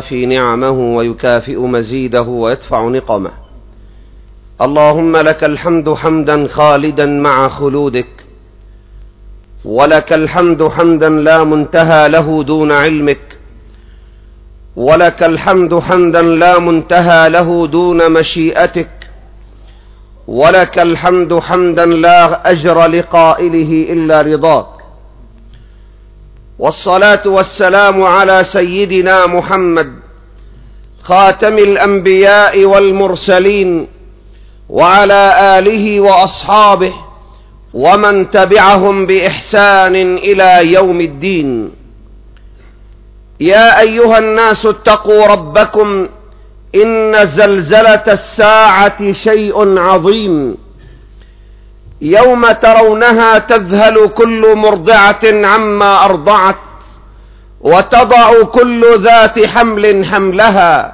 في نعمه ويكافئ مزيده ويدفع نقمه. اللهم لك الحمد حمدا خالدا مع خلودك ولك الحمد حمدا لا منتهى له دون علمك ولك الحمد حمدا لا منتهى له دون مشيئتك ولك الحمد حمدا لا أجر لقائله إلا رضاك. والصلاة والسلام على سيدنا محمد خاتم الأنبياء والمرسلين وعلى آله وأصحابه ومن تبعهم بإحسان إلى يوم الدين. يا أيها الناس اتقوا ربكم إن زلزلة الساعة شيء عظيم. يوم ترونها تذهل كل مرضعة عما أرضعت وتضع كل ذات حمل حملها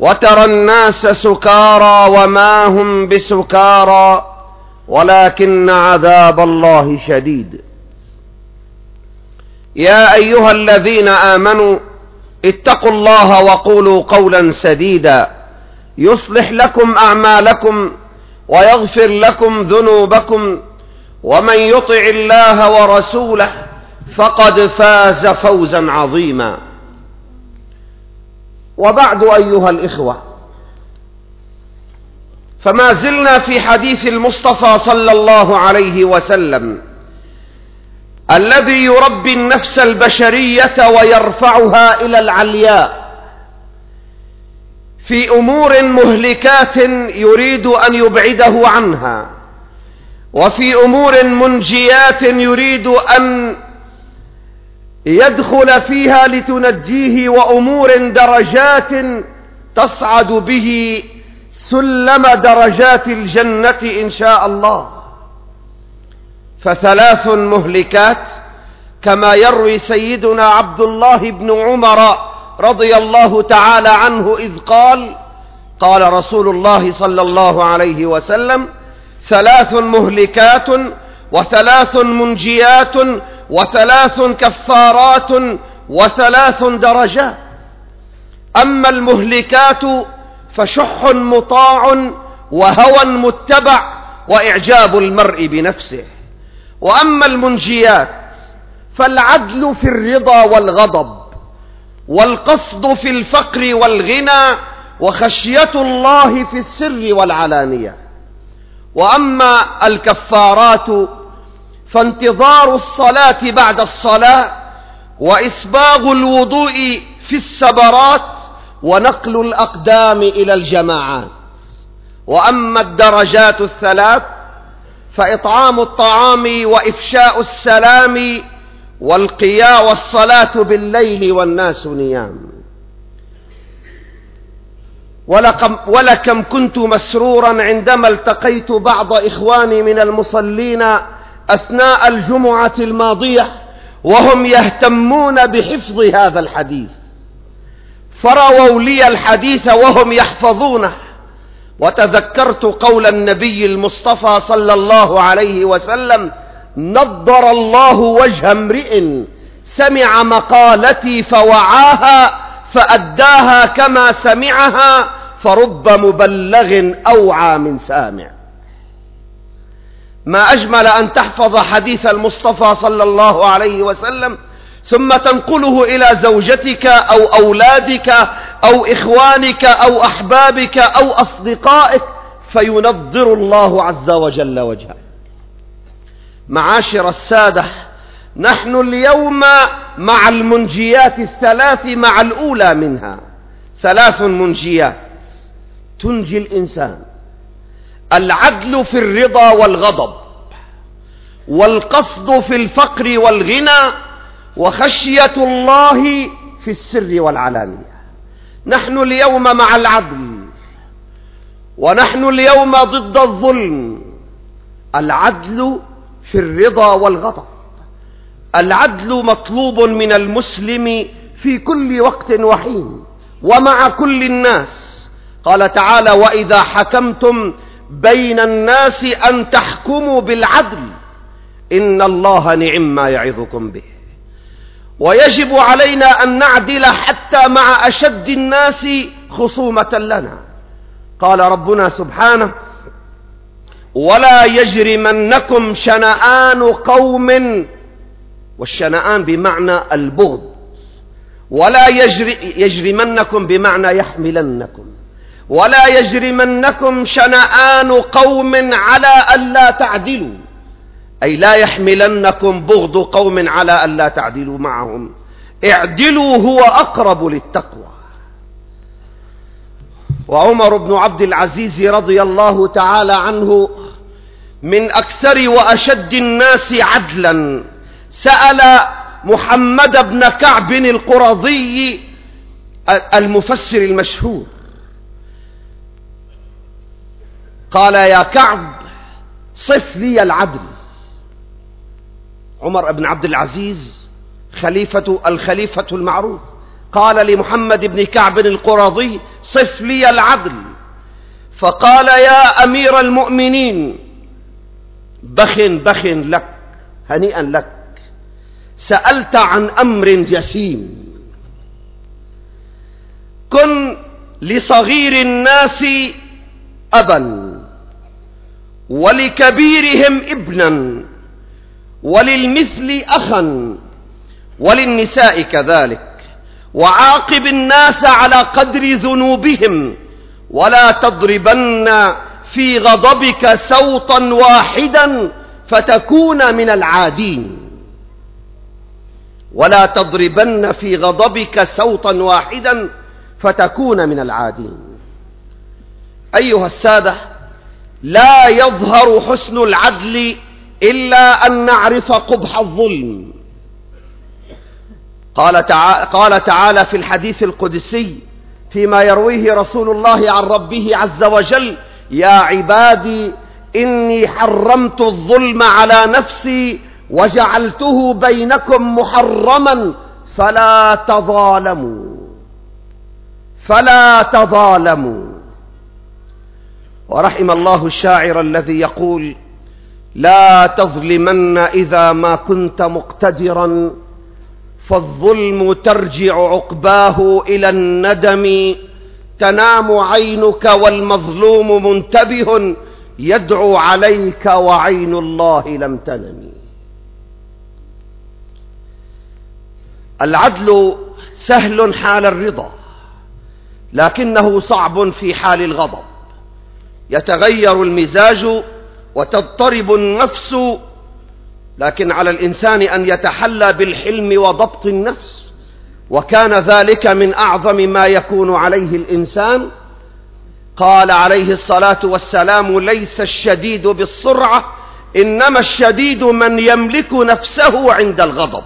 وترى الناس سكارى وما هم بسكارى ولكن عذاب الله شديد. يا أيها الذين آمنوا اتقوا الله وقولوا قولا سديدا يصلح لكم أعمالكم ويغفر لكم ذنوبكم ومن يطع الله ورسوله فقد فاز فوزا عظيما. وبعد أيها الإخوة فما زلنا في حديث المصطفى صلى الله عليه وسلم الذي يربي النفس البشرية ويرفعها إلى العلياء. في أمور مهلكات يريد أن يبعده عنها وفي أمور منجيات يريد أن يدخل فيها لتنجيه وأمور درجات تصعد به سلم درجات الجنة إن شاء الله. فثلاث مهلكات كما يروي سيدنا عبد الله بن عمر رضي الله تعالى عنه إذ قال قال رسول الله صلى الله عليه وسلم ثلاث مهلكات وثلاث منجيات وثلاث كفارات وثلاث درجات. أما المهلكات فشح مطاع وهوى متبع وإعجاب المرء بنفسه. وأما المنجيات فالعدل في الرضا والغضب. والقصد في الفقر والغنى وخشية الله في السر والعلانية. وأما الكفارات فانتظار الصلاة بعد الصلاة وإسباغ الوضوء في السبرات ونقل الأقدام إلى الجماعات. وأما الدرجات الثلاث فإطعام الطعام وإفشاء السلام والقيا والصلاة بالليل والناس نيام. ولكم, ولكم كنت مسرورا عندما التقيت بعض إخواني من المصلين أثناء الجمعة الماضية وهم يهتمون بحفظ هذا الحديث. فرووا لي الحديث وهم يحفظونه. وتذكرت قول النبي المصطفى صلى الله عليه وسلم نضر الله وجه امرئ سمع مقالتي فوعاها فأداها كما سمعها فرب مبلغ أوعى من سامع. ما أجمل أن تحفظ حديث المصطفى صلى الله عليه وسلم ثم تنقله إلى زوجتك أو أولادك أو إخوانك أو أحبابك أو أصدقائك فينضر الله عز وجل وجهك معاشر السادة نحن اليوم مع المنجيات الثلاث مع الأولى منها. ثلاث منجيات. تنجي الإنسان. العدل في الرضا والغضب والقصد في الفقر والغنى وخشية الله في السر والعلانية. نحن اليوم مع العدل ونحن اليوم ضد الظلم. العدل في الرضا والغضب. العدل مطلوب من المسلم في كل وقت وحين ومع كل الناس. قال تعالى وإذا حكمتم بين الناس أن تحكموا بالعدل إن الله نعم ما يعظكم به. ويجب علينا أن نعدل حتى مع أشد الناس خصومة لنا. قال ربنا سبحانه ولا يجرمنكم شنآن قوم والشنآن بمعنى البغض ولا يجري يجرمنكم بمعنى يحملنكم ولا يجرمنكم شنآن قوم على ألا تعدلوا أي لا يحملنكم بغض قوم على ألا تعدلوا معهم اعدلوا هو أقرب للتقوى. وعمر بن عبد العزيز رضي الله تعالى عنه من أكثر وأشد الناس عدلا. سأل محمد بن كعب القرظي المفسر المشهور. قال يا كعب صف لي العدل. عمر بن عبد العزيز خليفة الخليفة المعروف. قال لمحمد بن كعب القرظي صف لي العدل. فقال يا أمير المؤمنين بخ بخ لك هنيئا لك. سألت عن أمر جسيم. كن لصغير الناس أبا ولكبيرهم ابنا وللمثل أخا وللنساء كذلك. وعاقب الناس على قدر ذنوبهم ولا تضربن في غضبك سوطا واحدا فتكون من العادين. ولا تضربن في غضبك سوطا واحدا فتكون من العادين. أيها السادة لا يظهر حسن العدل إلا أن نعرف قبح الظلم. قال تعالى, قال تعالى في الحديث القدسي فيما يرويه رسول الله عن ربه عز وجل يا عبادي إني حرمت الظلم على نفسي وجعلته بينكم محرما فلا تظالموا. فلا تظالموا. ورحم الله الشاعر الذي يقول لا تظلمن إذا ما كنت مقتدرا فالظلم ترجع عقباه إلى الندم. تنام عينك والمظلوم منتبه يدعو عليك وعين الله لم تنم. العدل سهل حال الرضا لكنه صعب في حال الغضب. يتغير المزاج وتضطرب النفس لكن على الإنسان أن يتحلى بالحلم وضبط النفس. وكان ذلك من أعظم ما يكون عليه الإنسان. قال عليه الصلاة والسلام ليس الشديد بالسرعة إنما الشديد من يملك نفسه عند الغضب.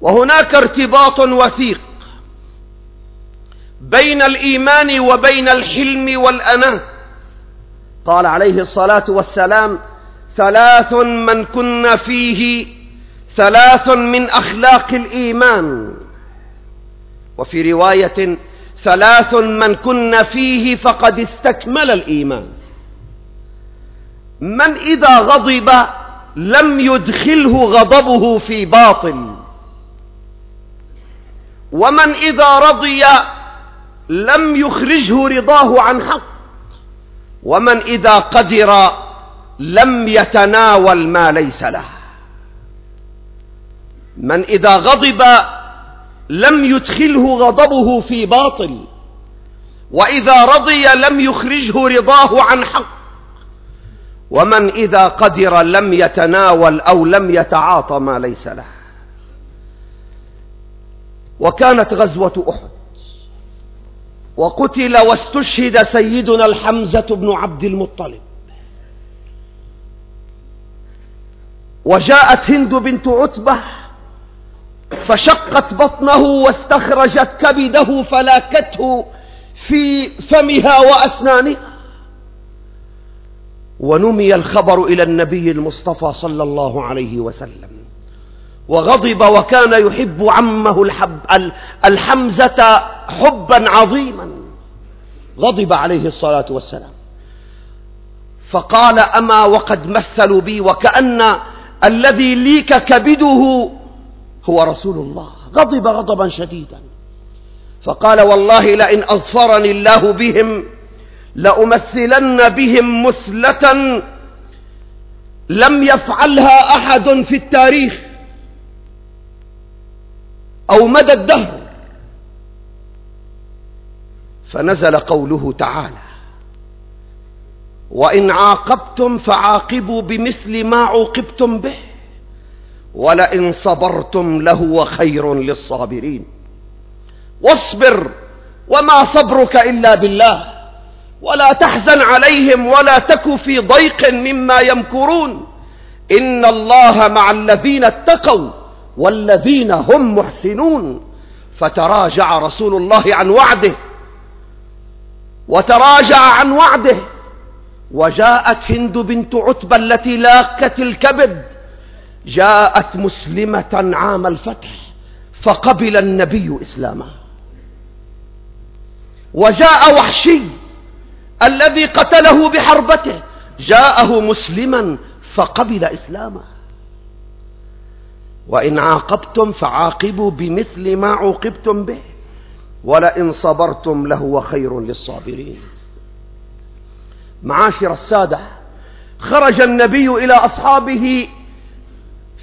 وهناك ارتباط وثيق بين الإيمان وبين الحلم والأناة. قال عليه الصلاة والسلام ثلاث من كن فيه ثلاث من أخلاق الإيمان. وفي رواية ثلاث من كن فيه فقد استكمل الإيمان. من إذا غضب لم يدخله غضبه في باطل. ومن إذا رضي لم يخرجه رضاه عن حق. ومن إذا قدر لم يتناول ما ليس له. من إذا غضب لم يدخله غضبه في باطل وإذا رضي لم يخرجه رضاه عن حق ومن إذا قدر لم يتناول أو لم يتعاطى ما ليس له. وكانت غزوة أحد وقتل واستشهد سيدنا الحمزة بن عبد المطلب. وجاءت هند بنت عتبة فشقت بطنه واستخرجت كبده فلاكته في فمها وأسنانها ونمي الخبر إلى النبي المصطفى صلى الله عليه وسلم. وغضب وكان يحب عمه الحب الحمزة حبا عظيما. غضب عليه الصلاة والسلام. فقال أما وقد مثلوا بي وكأن الذي ليك كبده هو رسول الله. غضب غضبا شديدا. فقال والله لئن أظفرني الله بهم لأمثلن بهم مثلة لم يفعلها أحد في التاريخ. أو مدى الدهر. فنزل قوله تعالى وإن عاقبتم فعاقبوا بمثل ما عوقبتم به. ولئن صبرتم لهو خير للصابرين. واصبر وما صبرك إلا بالله. ولا تحزن عليهم ولا تك في ضيق مما يمكرون. إن الله مع الذين اتقوا والذين هم محسنون. فتراجع رسول الله عن وعده. وتراجع عن وعده. وجاءت هند بنت عتبة التي لاكت الكبد. جاءت مسلمة عام الفتح فقبل النبي إسلامه وجاء وحشي الذي قتله بحربته جاءه مسلما فقبل إسلامه وإن عاقبتم فعاقبوا بمثل ما عوقبتم به ولئن صبرتم لهو خير للصابرين. معاشر السادة خرج النبي إلى أصحابه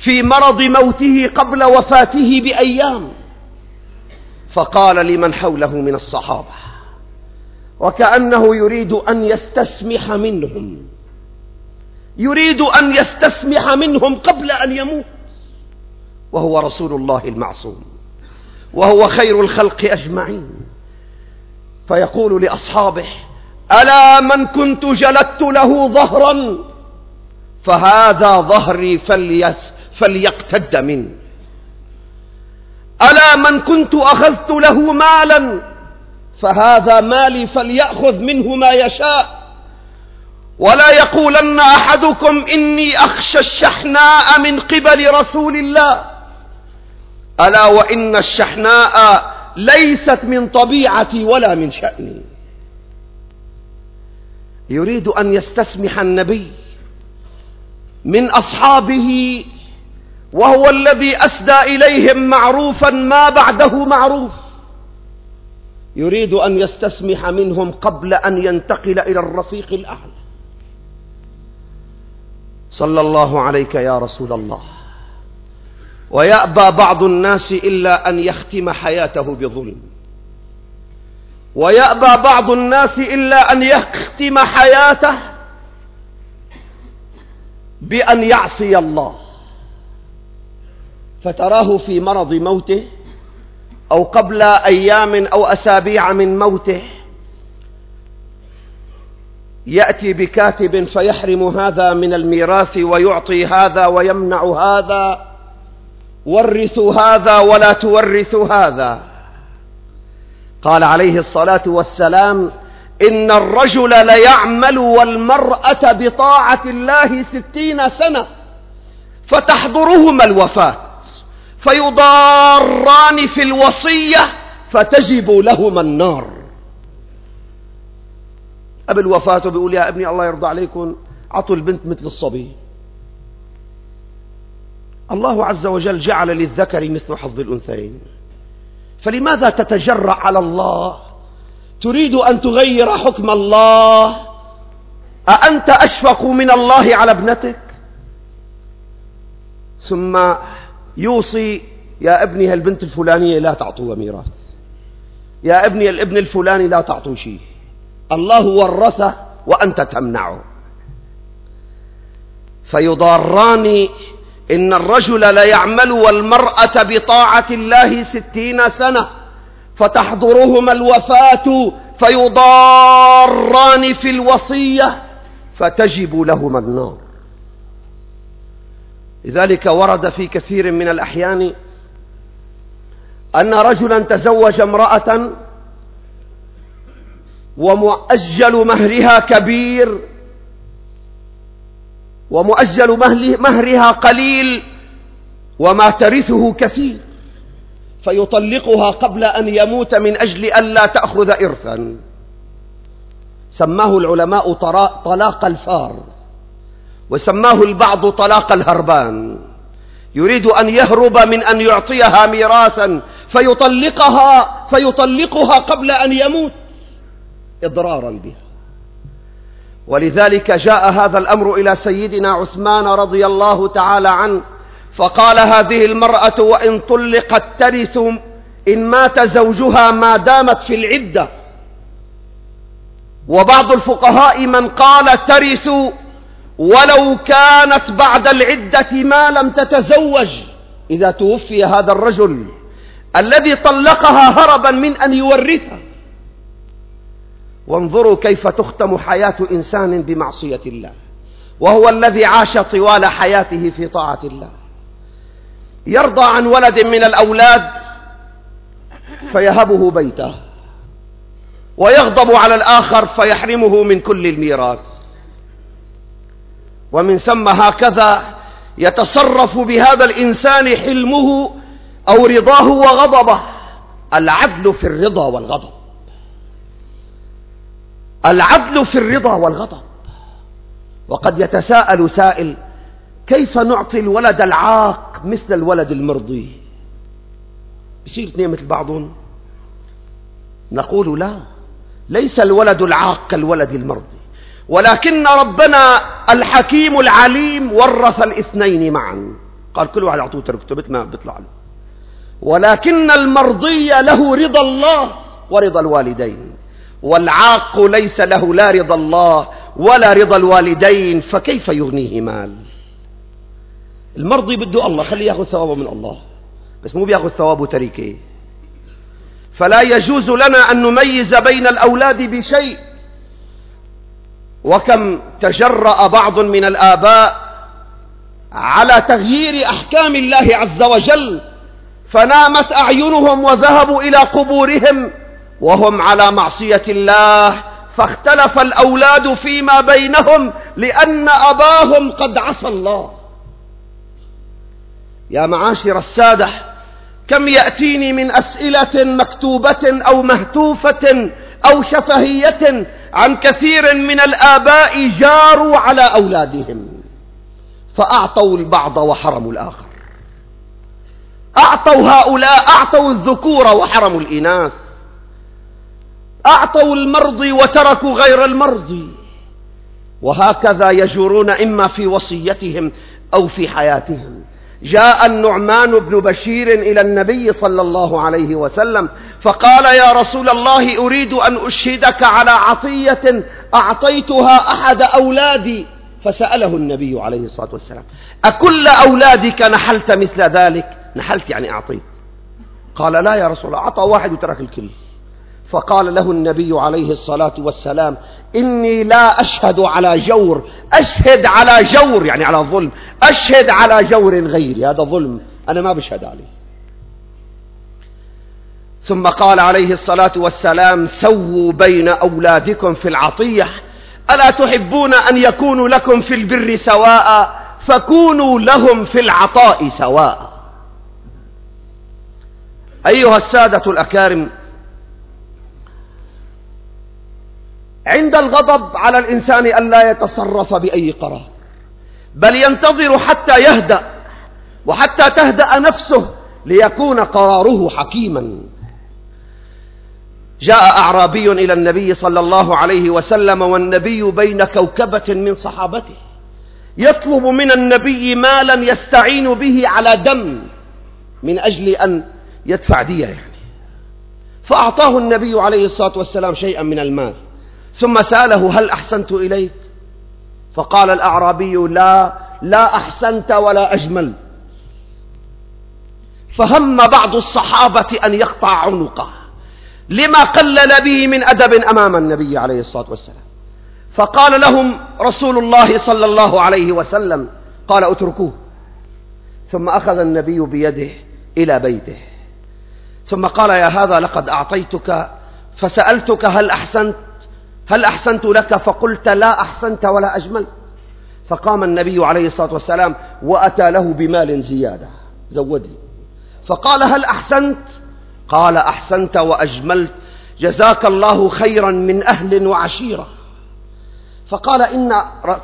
في مرض موته قبل وفاته بأيام. فقال لمن حوله من الصحابة وكأنه يريد أن يستسمح منهم يريد أن يستسمح منهم قبل أن يموت وهو رسول الله المعصوم وهو خير الخلق أجمعين. فيقول لأصحابه ألا من كنت جلدت له ظهرا؟ فهذا ظهري فليس فليقتد منه ألا من كنت أخذت له مالا؟ فهذا مالي فليأخذ منه ما يشاء. ولا يقولن أحدكم إني أخشى الشحناء من قبل رسول الله. ألا وإن الشحناء ليست من طبيعتي ولا من شأني. يريد أن يستسمح النبي من أصحابه وهو الذي أسدى إليهم معروفا ما بعده معروف. يريد أن يستسمح منهم قبل أن ينتقل إلى الرفيق الأعلى. صلى الله عليك يا رسول الله. ويأبى بعض الناس إلا أن يختم حياته بظلم. ويأبى بعض الناس إلا أن يختم حياته بأن يعصي الله. فتراه في مرض موته أو قبل أيام أو أسابيع من موته يأتي بكاتب فيحرم هذا من الميراث ويعطي هذا ويمنع هذا ورثوا هذا ولا تورثوا هذا. قال عليه الصلاة والسلام إن الرجل ليعمل والمرأة بطاعة الله ستين سنة فتحضرهما الوفاة. فيضاران في الوصية فتجب لهما النار. أبي الوفاة بيقول يا ابني الله يرضى عليكم عطوا البنت مثل الصبي. الله عز وجل جعل للذكر مثل حظ الأنثيين. فلماذا تتجرأ على الله؟ تريد أن تغير حكم الله؟ أأنت أشفق من الله على ابنتك؟ ثم يوصي يا ابني هالبنت الفلانية لا تعطوها ميراث يا ابني الابن الفلاني لا تعطوه شيء؟ الله ورثه وأنت تمنعه. فيضاران إن الرجل ليعمل والمرأة بطاعة الله ستين سنة فتحضرهما الوفاة فيضاران في الوصية فتجب لهما النار. لذلك ورد في كثير من الأحيان أن رجلا تزوج امرأة ومؤجل مهرها كبير ومؤجل مهرها قليل وما ترثه كثير فيطلقها قبل أن يموت من أجل ألا تأخذ إرثا. سماه العلماء طلاق الفار. وسماه البعض طلاق الهربان. يريد أن يهرب من أن يعطيها ميراثا فيطلقها فيطلقها قبل أن يموت إضرارا بها. ولذلك جاء هذا الأمر إلى سيدنا عثمان رضي الله تعالى عنه فقال هذه المرأة وإن طلقت ترث إن مات زوجها ما دامت في العدة. وبعض الفقهاء من قال ترث ولو كانت بعد العدة ما لم تتزوج إذا توفي هذا الرجل الذي طلقها هربا من أن يورثها. وانظروا كيف تختم حياة إنسان بمعصية الله وهو الذي عاش طوال حياته في طاعة الله. يرضى عن ولد من الأولاد فيهبه بيته ويغضب على الآخر فيحرمه من كل الميراث. ومن ثم هكذا يتصرف بهذا الإنسان حلمه أو رضاه وغضبه. العدل في الرضا والغضب. العدل في الرضا والغضب. وقد يتساءل سائل كيف نعطي الولد العاق مثل الولد المرضي؟ يصير اثنين مثل بعضهم. نقول لا ليس الولد العاق كالولد المرضي. ولكن ربنا الحكيم العليم ورث الاثنين معا. قال كل واحد اعطوه تركته مثل ما بيطلع له. ولكن المرضي له رضا الله ورضا الوالدين. والعاق ليس له لا رضا الله ولا رضا الوالدين فكيف يغنيه مال؟ المرضي بده الله خليه ياخذ ثوابه من الله. بس مو بياخذ ثوابه تركه فلا يجوز لنا أن نميز بين الأولاد بشيء. وكم تجرأ بعض من الآباء على تغيير أحكام الله عز وجل فنامت أعينهم وذهبوا إلى قبورهم وهم على معصية الله فاختلف الأولاد فيما بينهم لأن أباهم قد عصى الله. يا معاشر السادة كم يأتيني من أسئلة مكتوبة أو مهتوفة أو شفهية عن كثير من الآباء جاروا على أولادهم فأعطوا البعض وحرموا الآخر. أعطوا هؤلاء أعطوا الذكور وحرموا الإناث. أعطوا المرضي وتركوا غير المرضي وهكذا يجورون إما في وصيتهم أو في حياتهم. جاء النعمان بن بشير إلى النبي صلى الله عليه وسلم فقال يا رسول الله أريد أن أشهدك على عطية أعطيتها أحد أولادي فسأله النبي عليه الصلاة والسلام أكل أولادك نحلت مثل ذلك؟ نحلت يعني أعطيت قال لا يا رسول الله أعطى واحد وترك الكل. فقال له النبي عليه الصلاة والسلام إني لا أشهد على جور أشهد على جور يعني على ظلم أشهد على جور غيري هذا ظلم أنا ما بشهد عليه. ثم قال عليه الصلاة والسلام سووا بين أولادكم في العطية ألا تحبون أن يكونوا لكم في البر سواء؟ فكونوا لهم في العطاء سواء. أيها السادة الأكارم عند الغضب على الإنسان أن لا يتصرف بأي قرار. بل ينتظر حتى يهدأ وحتى تهدأ نفسه ليكون قراره حكيما. جاء أعرابي إلى النبي صلى الله عليه وسلم والنبي بين كوكبة من صحابته. يطلب من النبي مالا يستعين به على دم من أجل أن يدفع دية يعني. فأعطاه النبي عليه الصلاة والسلام شيئا من المال. ثم سأله هل أحسنت إليك؟ فقال الأعرابي لا لا أحسنت ولا أجملت فهم بعض الصحابة أن يقطع عنقه. لما قلل به من أدب أمام النبي عليه الصلاة والسلام. فقال لهم رسول الله صلى الله عليه وسلم قال اتركوه. ثم أخذ النبي بيده إلى بيته. ثم قال يا هذا لقد أعطيتك فسألتك هل أحسنت؟ هل أحسنت لك؟ فقلت لا أحسنت ولا أجملت. فقام النبي عليه الصلاة والسلام وأتى له بمال زيادة. زودني. فقال هل أحسنت؟ قال أحسنت وأجملت. جزاك الله خيرا من أهل وعشيرة. فقال إن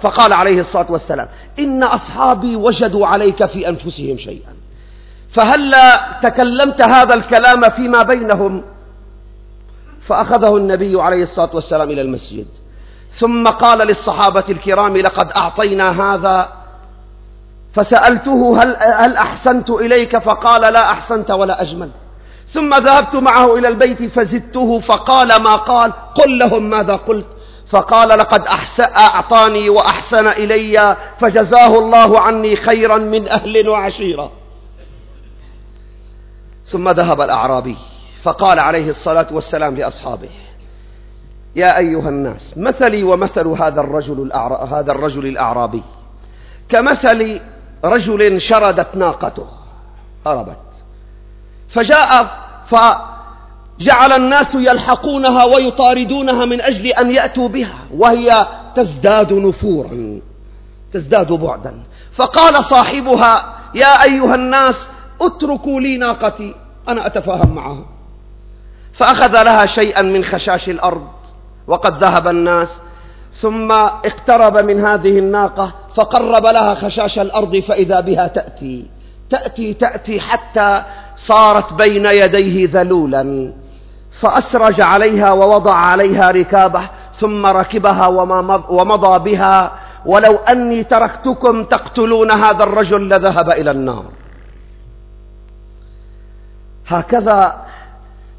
فقال عليه الصلاة والسلام إن أصحابي وجدوا عليك في أنفسهم شيئا. فهلا تكلمت هذا الكلام فيما بينهم؟ فأخذه النبي عليه الصلاة والسلام إلى المسجد. ثم قال للصحابة الكرام لقد أعطينا هذا. فسألته هل, هل أحسنت إليك؟ فقال لا أحسنت ولا أجمل. ثم ذهبت معه إلى البيت فزدته فقال ما قال؟ قل لهم ماذا قلت. فقال لقد أعطاني وأحسن إلي فجزاه الله عني خيرا من أهل وعشيرة. ثم ذهب الأعرابي. فقال عليه الصلاة والسلام لأصحابه يا أيها الناس مثلي ومثل هذا الرجل هذا الرجل الأعرابي. كمثل رجل شردت ناقته هربت. فجاء فجعل الناس يلحقونها ويطاردونها من أجل أن يأتوا بها وهي تزداد نفورا تزداد بعدا. فقال صاحبها يا أيها الناس اتركوا لي ناقتي أنا أتفاهم معها. فأخذ لها شيئا من خشاش الأرض وقد ذهب الناس ثم اقترب من هذه الناقة فقرب لها خشاش الأرض فإذا بها تأتي. تأتي تأتي حتى صارت بين يديه ذلولا. فأسرج عليها ووضع عليها ركابه ثم ركبها ومضى بها. ولو أني تركتكم تقتلون هذا الرجل لذهب إلى النار. هكذا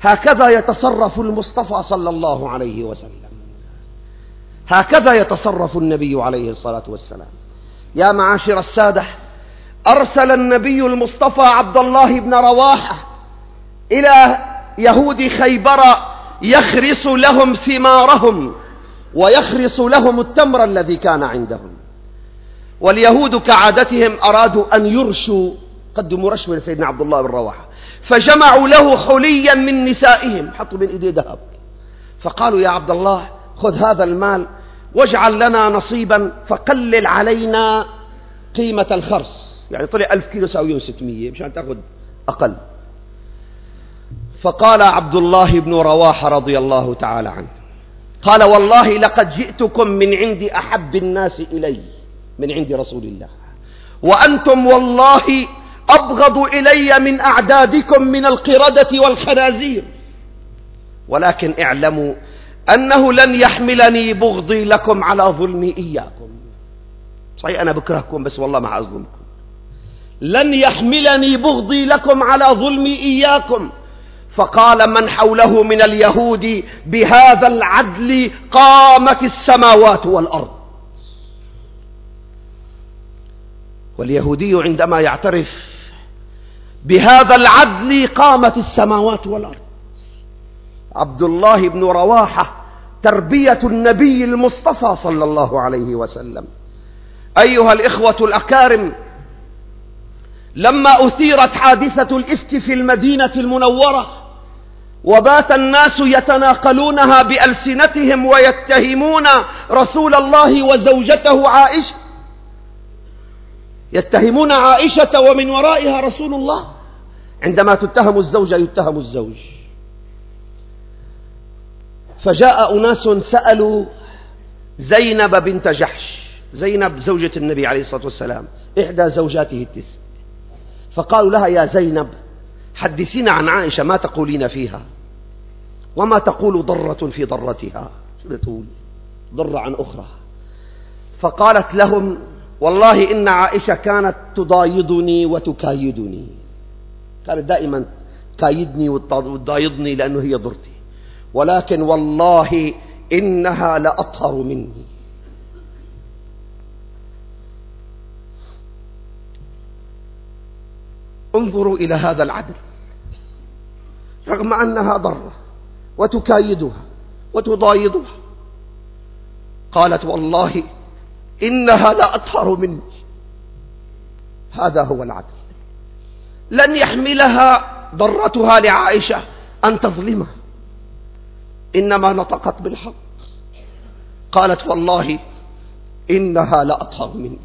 هكذا يتصرف المصطفى صلى الله عليه وسلم. هكذا يتصرف النبي عليه الصلاة والسلام. يا معاشر السادة أرسل النبي المصطفى عبد الله بن رواحة إلى يهود خيبر يخرس لهم ثمارهم ويخرس لهم التمر الذي كان عندهم. واليهود كعادتهم أرادوا أن يرشوا قدموا رشوة لسيدنا عبد الله بن رواحة. فجمعوا له حليا من نسائهم. حطوا من إيديه ذهب. فقالوا يا عبد الله خذ هذا المال واجعل لنا نصيبا فقلل علينا قيمة الخرس يعني طلع ألف كيلو ساويون ستمية مشان تأخذ أقل. فقال عبد الله بن رواحة رضي الله تعالى عنه قال والله لقد جئتكم من عند أحب الناس إلي من عند رسول الله. وأنتم والله أبغض إلي من أعدادكم من القردة والخنازير. ولكن اعلموا أنه لن يحملني بغضي لكم على ظلمي إياكم. صحيح أنا بكرهكم بس والله ما أظلمكم لن يحملني بغضي لكم على ظلمي إياكم. فقال من حوله من اليهود بهذا العدل قامت السماوات والأرض. واليهودي عندما يعترف بهذا العدل قامت السماوات والأرض. عبد الله بن رواحة تربية النبي المصطفى صلى الله عليه وسلم. أيها الإخوة الأكارم لما أثيرت حادثة الإفك في المدينة المنورة وبات الناس يتناقلونها بألسنتهم ويتهمون رسول الله وزوجته عائشة يتهمون عائشة ومن ورائها رسول الله. عندما تتهم الزوجة يتهم الزوج. فجاء أناس سألوا زينب بنت جحش. زينب زوجة النبي عليه الصلاة والسلام. إحدى زوجاته التسع. فقالوا لها يا زينب حدثينا عن عائشة ما تقولين فيها؟ وما تقول ضرة في ضرتها؟ شو تقول ضرة عن أخرى. فقالت لهم والله إن عائشة كانت تضايضني وتكايدني. كانت دائما تكايدني وتضايضني لأنه هي ضرتي. ولكن والله إنها لأطهر مني. انظروا إلى هذا العدل. رغم أنها ضرة وتكايدها وتضايضها قالت والله إنها لأطهر مني. هذا هو العدل. لن يحملها ضرتها لعائشة أن تظلمها. إنما نطقت بالحق. قالت والله إنها لأطهر مني.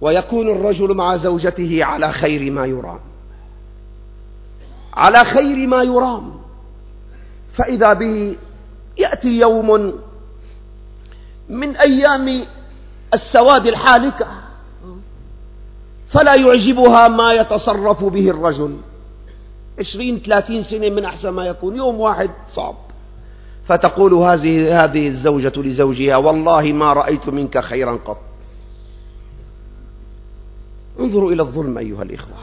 ويكون الرجل مع زوجته على خير ما يرام. على خير ما يرام. فإذا به يأتي يوم من أيام السواد الحالكة فلا يعجبها ما يتصرف به الرجل. عشرين ثلاثين سنة من أحسن ما يكون يوم واحد صعب. فتقول هذه هذه الزوجة لزوجها والله ما رأيت منك خيرا قط. انظروا إلى الظلم أيها الإخوة.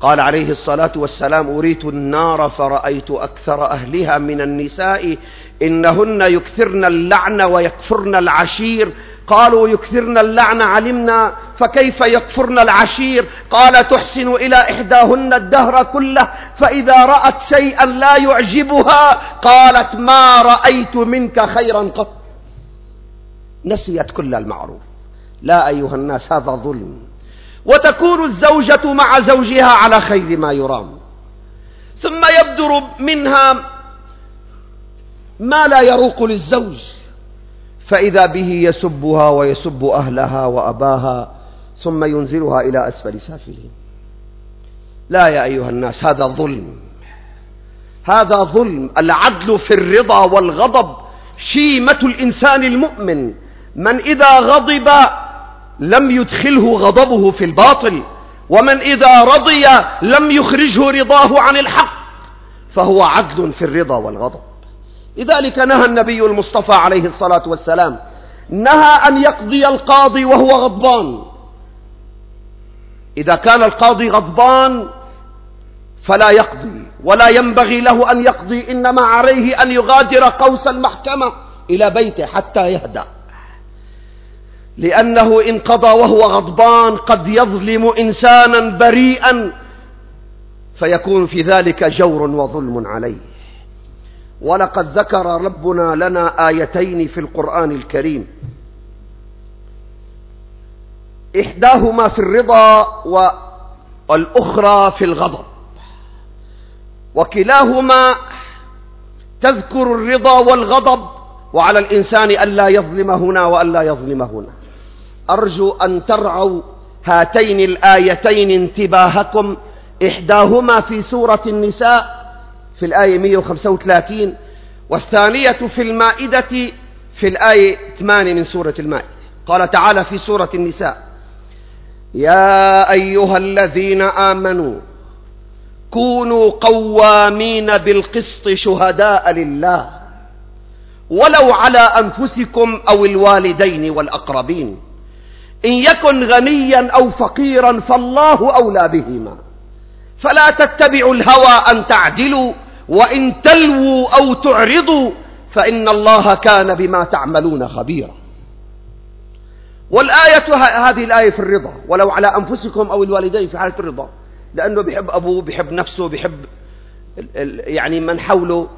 قال عليه الصلاة والسلام أريت النار فرأيت أكثر أهلها من النساء إنهن يكثرن اللعن ويكفرن العشير. قالوا يكثرن اللعن علمنا فكيف يكفرن العشير؟ قال تحسن إلى إحداهن الدهر كله فإذا رأت شيئا لا يعجبها قالت ما رأيت منك خيرا قط. نسيت كل المعروف. لا أيها الناس هذا ظلم. وتكون الزوجة مع زوجها على خير ما يرام. ثم يبدر منها ما لا يروق للزوج فإذا به يسبها ويسب أهلها وأباها ثم ينزلها إلى أسفل سافلين. لا يا أيها الناس هذا ظلم. هذا ظلم. العدل في الرضا والغضب شيمة الإنسان المؤمن. من إذا غضب لم يدخله غضبه في الباطل ومن إذا رضي لم يخرجه رضاه عن الحق فهو عدل في الرضا والغضب. لذلك نهى النبي المصطفى عليه الصلاة والسلام نهى أن يقضي القاضي وهو غضبان. إذا كان القاضي غضبان فلا يقضي ولا ينبغي له أن يقضي إنما عليه أن يغادر قوس المحكمة إلى بيته حتى يهدأ. لأنه إن قضى وهو غضبان قد يظلم إنسانا بريئا فيكون في ذلك جور وظلم عليه. ولقد ذكر ربنا لنا آيتين في القرآن الكريم. إحداهما في الرضا والأخرى في الغضب. وكلاهما تذكر الرضا والغضب وعلى الإنسان ألا يظلم هنا وألا يظلم هنا. أرجو أن ترعوا هاتين الآيتين انتباهكم إحداهما في سورة النساء في الآية 135 والثانية في المائدة في الآية 8 من سورة المائدة. قال تعالى في سورة النساء يا أيها الذين آمنوا كونوا قوامين بالقسط شهداء لله ولو على أنفسكم أو الوالدين والأقربين. إن يكن غنيا أو فقيرا فالله أولى بهما. فلا تتبعوا الهوى أن تعدلوا وإن تلووا أو تعرضوا فإن الله كان بما تعملون خبيرا. والآية هذه الآية في الرضا. ولو على أنفسكم أو الوالدين في حالة الرضا. لأنه بيحب أبوه بيحب نفسه بيحب يعني من حوله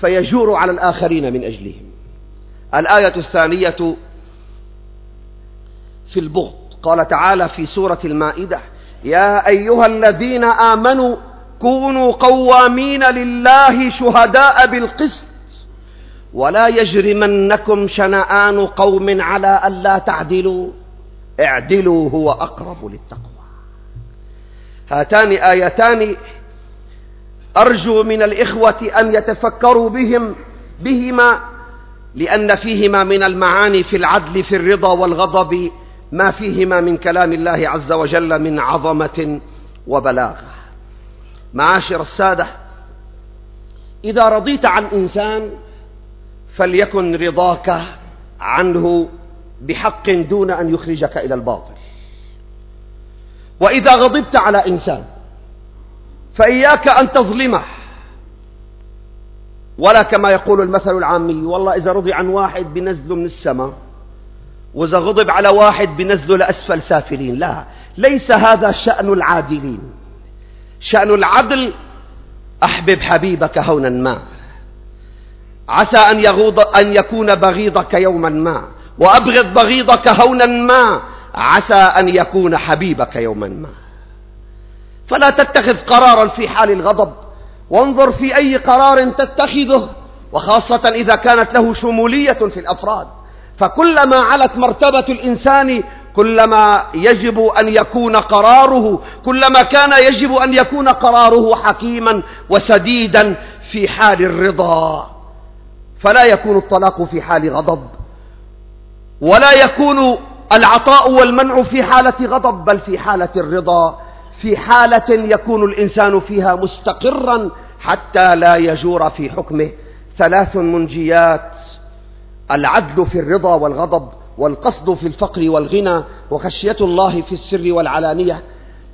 فيجور على الآخرين من أجلهم. الآية الثانية في البغض. قال تعالى في سورة المائدة يا أيها الذين آمنوا كونوا قوامين لله شهداء بالقسط ولا يجرمنكم شنآن قوم على ألا تعدلوا. اعدلوا هو أقرب للتقوى. هاتان آيتان أرجو من الإخوة أن يتفكروا بهم بهما لأن فيهما من المعاني في العدل في الرضا والغضب. ما فيهما من كلام الله عز وجل من عظمة وبلاغة. معاشر السادة إذا رضيت عن إنسان فليكن رضاك عنه بحق دون أن يخرجك إلى الباطل. وإذا غضبت على إنسان فإياك أن تظلمه. ولا كما يقول المثل العامي والله إذا رضي عن واحد بنزله من السماء وإذا غضب على واحد بنزله لأسفل سافلين. لا ليس هذا شأن العادلين. شأن العدل أحبب حبيبك هونا ما. عسى أن, يغوض أن يكون بغيضك يوما ما. وأبغض بغيضك هونا ما. عسى أن يكون حبيبك يوما ما. فلا تتخذ قرارا في حال الغضب. وانظر في أي قرار تتخذه. وخاصة إذا كانت له شمولية في الأفراد. فكلما علت مرتبة الإنسان كلما يجب أن يكون قراره كلما كان يجب أن يكون قراره حكيما وسديدا في حال الرضا. فلا يكون الطلاق في حال غضب ولا يكون العطاء والمنع في حالة غضب بل في حالة الرضا. في حالة يكون الإنسان فيها مستقرا حتى لا يجور في حكمه. ثلاث منجيات. العدل في الرضا والغضب والقصد في الفقر والغنى وخشية الله في السر والعلانية.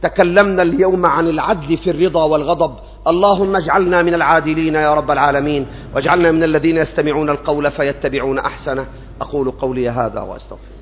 تكلمنا اليوم عن العدل في الرضا والغضب. اللهم اجعلنا من العادلين يا رب العالمين. واجعلنا من الذين يستمعون القول فيتبعون أحسنه. أقول قولي هذا وأستغفر